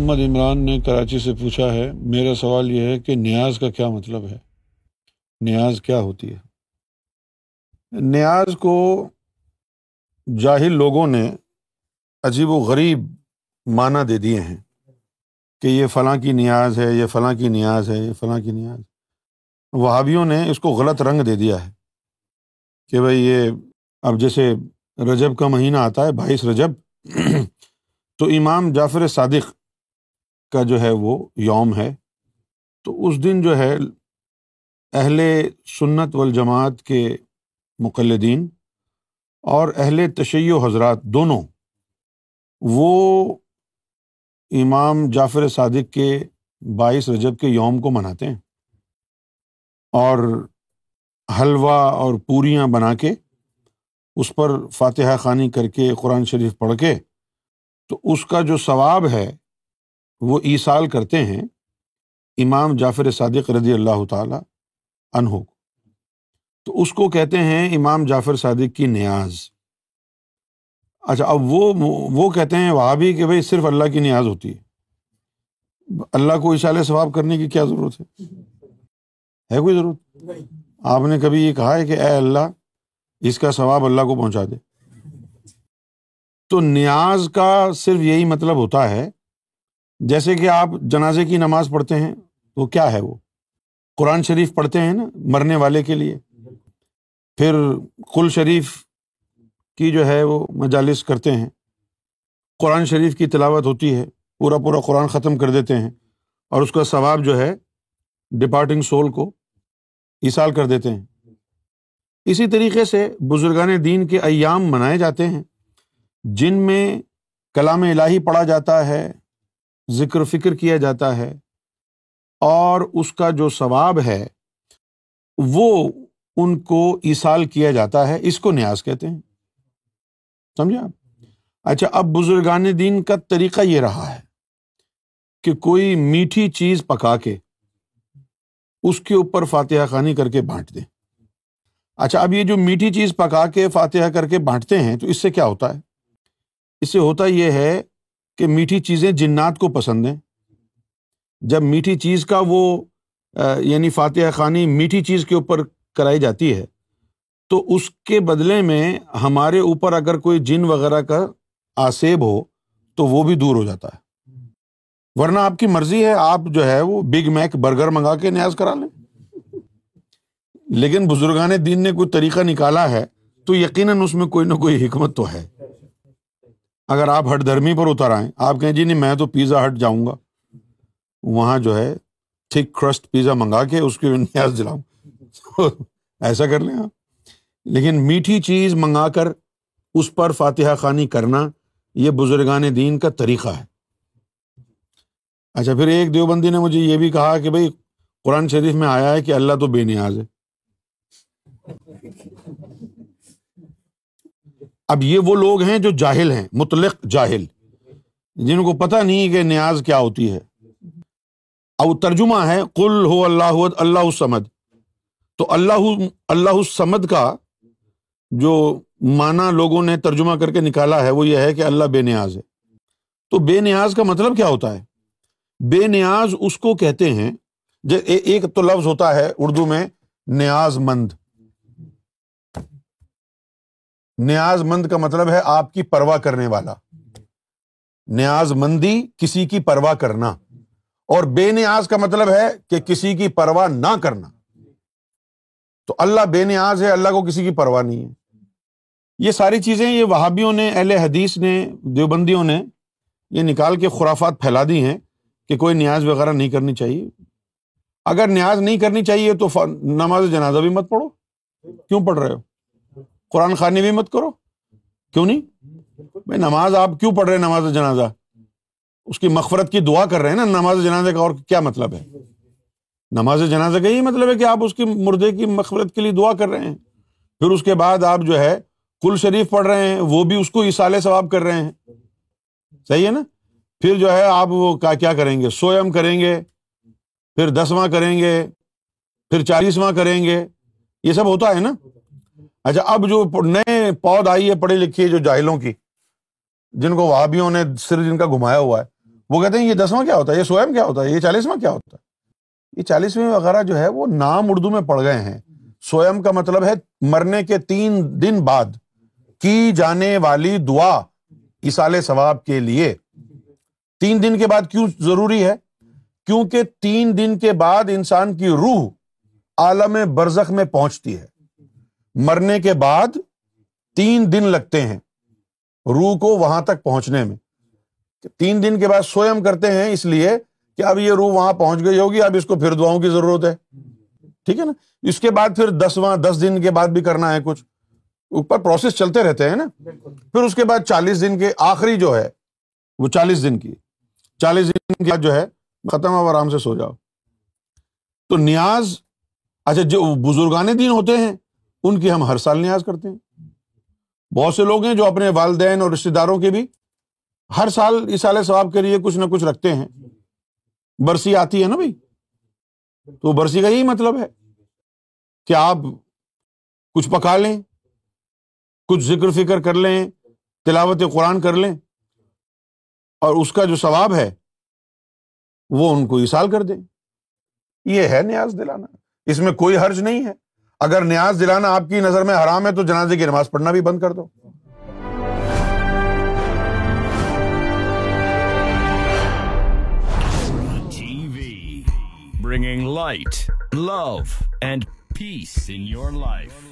محمد عمران نے کراچی سے پوچھا ہے، میرا سوال یہ ہے کہ نیاز کا کیا مطلب ہے؟ نیاز کیا ہوتی ہے؟ نیاز کو جاہل لوگوں نے عجیب و غریب معنی دے دیے ہیں کہ یہ فلاں کی نیاز ہے، یہ فلاں کی نیاز ہے، یہ فلاں کی نیاز وہابیوں نے اس کو غلط رنگ دے دیا ہے کہ بھائی یہ اب جیسے رجب کا مہینہ آتا ہے، بائیس رجب، تو امام جعفر صادق کا جو ہے وہ یوم ہے۔ تو اس دن جو ہے اہل سنت والجماعت کے مقلدین اور اہل تشیع و حضرات دونوں، وہ امام جعفر صادق کے بائیس رجب کے یوم کو مناتے ہیں اور حلوہ اور پوریاں بنا کے اس پر فاتحہ خوانی کر کے قرآن شریف پڑھ کے تو اس کا جو ثواب ہے وہ ایسال کرتے ہیں امام جعفر صادق رضی اللہ تعالیٰ انہو تو اس کو کہتے ہیں امام جعفر صادق کی نیاز۔ اچھا اب وہ وہ کہتے ہیں وہاں بھی کہ بھائی صرف اللہ کی نیاز ہوتی ہے۔ اللہ کو اشال ثواب کرنے کی کیا ضرورت ہے؟ ہے کوئی ضرورت؟ آپ نے کبھی یہ کہا ہے کہ اے اللہ اس کا ثواب اللہ کو پہنچا دے۔ تو نیاز کا صرف یہی مطلب ہوتا ہے جیسے کہ آپ جنازے کی نماز پڑھتے ہیں، تو کیا ہے وہ؟ قرآن شریف پڑھتے ہیں نا مرنے والے کے لیے؟ پھر کل شریف کی جو ہے وہ مجالس کرتے ہیں۔ قرآن شریف کی تلاوت ہوتی ہے، پورا پورا قرآن ختم کر دیتے ہیں۔ اور اس کا ثواب جو ہے ڈپارٹنگ سول کو اصال کر دیتے ہیں۔ اسی طریقے سے بزرگان دین کے ایام منائے جاتے ہیں، جن میں کلام الہی پڑھا جاتا ہے۔ ذکر و فکر کیا جاتا ہے اور اس کا جو ثواب ہے وہ ان کو ایسال کیا جاتا ہے، اس کو نیاز کہتے ہیں۔ سمجھا اچھا اب بزرگان دین کا طریقہ یہ رہا ہے کہ کوئی میٹھی چیز پکا کے اس کے اوپر فاتحہ خانی کر کے بانٹ دیں اچھا اب یہ جو میٹھی چیز پکا کے فاتحہ کر کے بانٹتے ہیں تو اس سے کیا ہوتا ہے؟ اس سے ہوتا یہ ہے کہ میٹھی چیزیں جنات کو پسند ہیں۔ جب میٹھی چیز کا وہ یعنی فاتحہ خانی میٹھی چیز کے اوپر کرائی جاتی ہے، تو اس کے بدلے میں ہمارے اوپر اگر کوئی جن وغیرہ کا آسیب ہو، تو وہ بھی دور ہو جاتا ہے۔ ورنہ آپ کی مرضی ہے، آپ جو ہے وہ بگ میک برگر منگا کے نیاز کرا لیں۔ لیکن بزرگان دین نے کوئی طریقہ نکالا ہے، تو یقیناً اس میں کوئی نہ کوئی حکمت تو ہے۔ اگر آپ ہٹ دھرمی پر اتر آئیں، آپ کہیں جی نہیں، میں تو پیزا ہٹ جاؤں گا۔ وہاں جو ہے، تھک کرسٹ پیزا منگا کے اس کی نیاز دلاؤں۔ ایسا کر لیں آپ۔ لیکن میٹھی چیز منگا کر اس پر فاتحہ خانی کرنا یہ بزرگان دین کا طریقہ ہے۔ اچھا پھر ایک دیوبندی نے مجھے یہ بھی کہا کہ بھائی، قرآن شریف میں آیا ہے کہ اللہ تو بے نیاز ہے۔ اب یہ وہ لوگ ہیں جو جاہل ہیں، مطلق جاہل۔ جن کو پتا نہیں کہ نیاز کیا ہوتی ہے۔ اب ترجمہ ہے کل ہو اللہ اللہ سمد تو اللہ اللہ سمد کا جو مانا لوگوں نے ترجمہ کر کے نکالا ہے، وہ یہ ہے کہ اللہ بے نیاز ہے۔ تو بے نیاز کا مطلب کیا ہوتا ہے؟ بے نیاز اس کو کہتے ہیں ایک تو لفظ ہوتا ہے اردو میں، نیاز مند۔ نیاز مند کا مطلب ہے آپ کی پرواہ کرنے والا۔ نیاز مندی کسی کی پرواہ کرنا۔ اور بے نیاز کا مطلب ہے کہ کسی کی پرواہ نہ کرنا۔ تو اللہ بے نیاز ہے، اللہ کو کسی کی پرواہ نہیں ہے۔ یہ ساری چیزیں یہ وہابیوں نے، اہل حدیث نے، دیوبندیوں نے یہ نکال کے خرافات پھیلا دی ہیں کہ کوئی نیاز وغیرہ نہیں کرنی چاہیے۔ اگر نیاز نہیں کرنی چاہیے تو نماز جنازہ بھی مت پڑھو۔ کیوں پڑھ رہے ہو؟ قرآن خانی بھی مت کرو۔ کیوں نہیں؟ بھائی نماز آپ کیوں پڑھ رہے ہیں؟ نماز جنازہ۔ اس کی مغفرت کی دعا کر رہے ہیں نا؟ نماز جنازے کا اور کیا مطلب ہے؟ نماز جنازہ کا یہی مطلب ہے کہ آپ اس کی مردے کی مغفرت کے لیے دعا کر رہے ہیں۔ پھر اس کے بعد آپ جو ہے کل شریف پڑھ رہے ہیں وہ بھی اس کو اصال ثواب کر رہے ہیں۔ صحیح ہے نا؟ پھر جو ہے آپ وہ کیا کریں گے؟ سوئم کریں گے پھر دسواں کریں گے پھر چالیسواں کریں گے۔ یہ سب ہوتا ہے نا؟ اچھا اب جو نئے پود آئی ہے پڑھے لکھے جو جاہلوں کی، جن کو وہابیوں نے سر جن کا گھمایا ہوا ہے، وہ کہتے ہیں، یہ دسواں کیا ہوتا ہے؟ یہ سوئم کیا ہوتا ہے؟ یہ چالیسواں کیا ہوتا ہے؟ یہ چالیسویں وغیرہ جو ہے، وہ نام اردو میں پڑ گئے ہیں۔ سوئم کا مطلب ہے، مرنے کے تین دن بعد کی جانے والی دعا اسال ثواب کے لیے۔ تین دن کے بعد کیوں ضروری ہے؟ کیونکہ تین دن کے بعد انسان کی روح عالم برزخ میں پہنچتی ہے۔ مرنے کے بعد تین دن لگتے ہیں روح کو وہاں تک پہنچنے میں۔ تین دن کے بعد سوئم کرتے ہیں اس لیے کہ اب یہ روح وہاں پہنچ گئی ہوگی اب اس کو پھر دعاؤں کی ضرورت ہے۔ ٹھیک ہے نا؟ اس کے بعد پھر دسواں دس دن کے بعد بھی کرنا ہے کچھ۔ اوپر پروسیس چلتے رہتے ہیں نا۔ پھر اس کے بعد چالیس دن کے آخری جو ہے وہ چالیس دن کی۔ چالیس دن کے بعد جو ہے ختم اب آرام سے سو جاؤ۔ تو نیاز اچھا جو بزرگان دین ہوتے ہیں ان کی ہم ہر سال نیاز کرتے ہیں۔ بہت سے لوگ ہیں جو اپنے والدین اور رشتے داروں کے بھی ہر سال اسال ثواب کے لیے کچھ نہ کچھ رکھتے ہیں۔ برسی آتی ہے نا بھائی؟ تو برسی کا یہی مطلب ہے کہ آپ کچھ پکا لیں، کچھ ذکر فکر کر لیں، تلاوت قرآن کر لیں اور اس کا جو ثواب ہے وہ ان کو اشال کر دیں۔ یہ ہے نیاز دلانا۔ اس میں کوئی حرج نہیں ہے۔ اگر نیاز دلانا آپ کی نظر میں حرام ہے تو جنازے کی نماز پڑھنا بھی بند کر دو۔ Bringing light love and peace in your life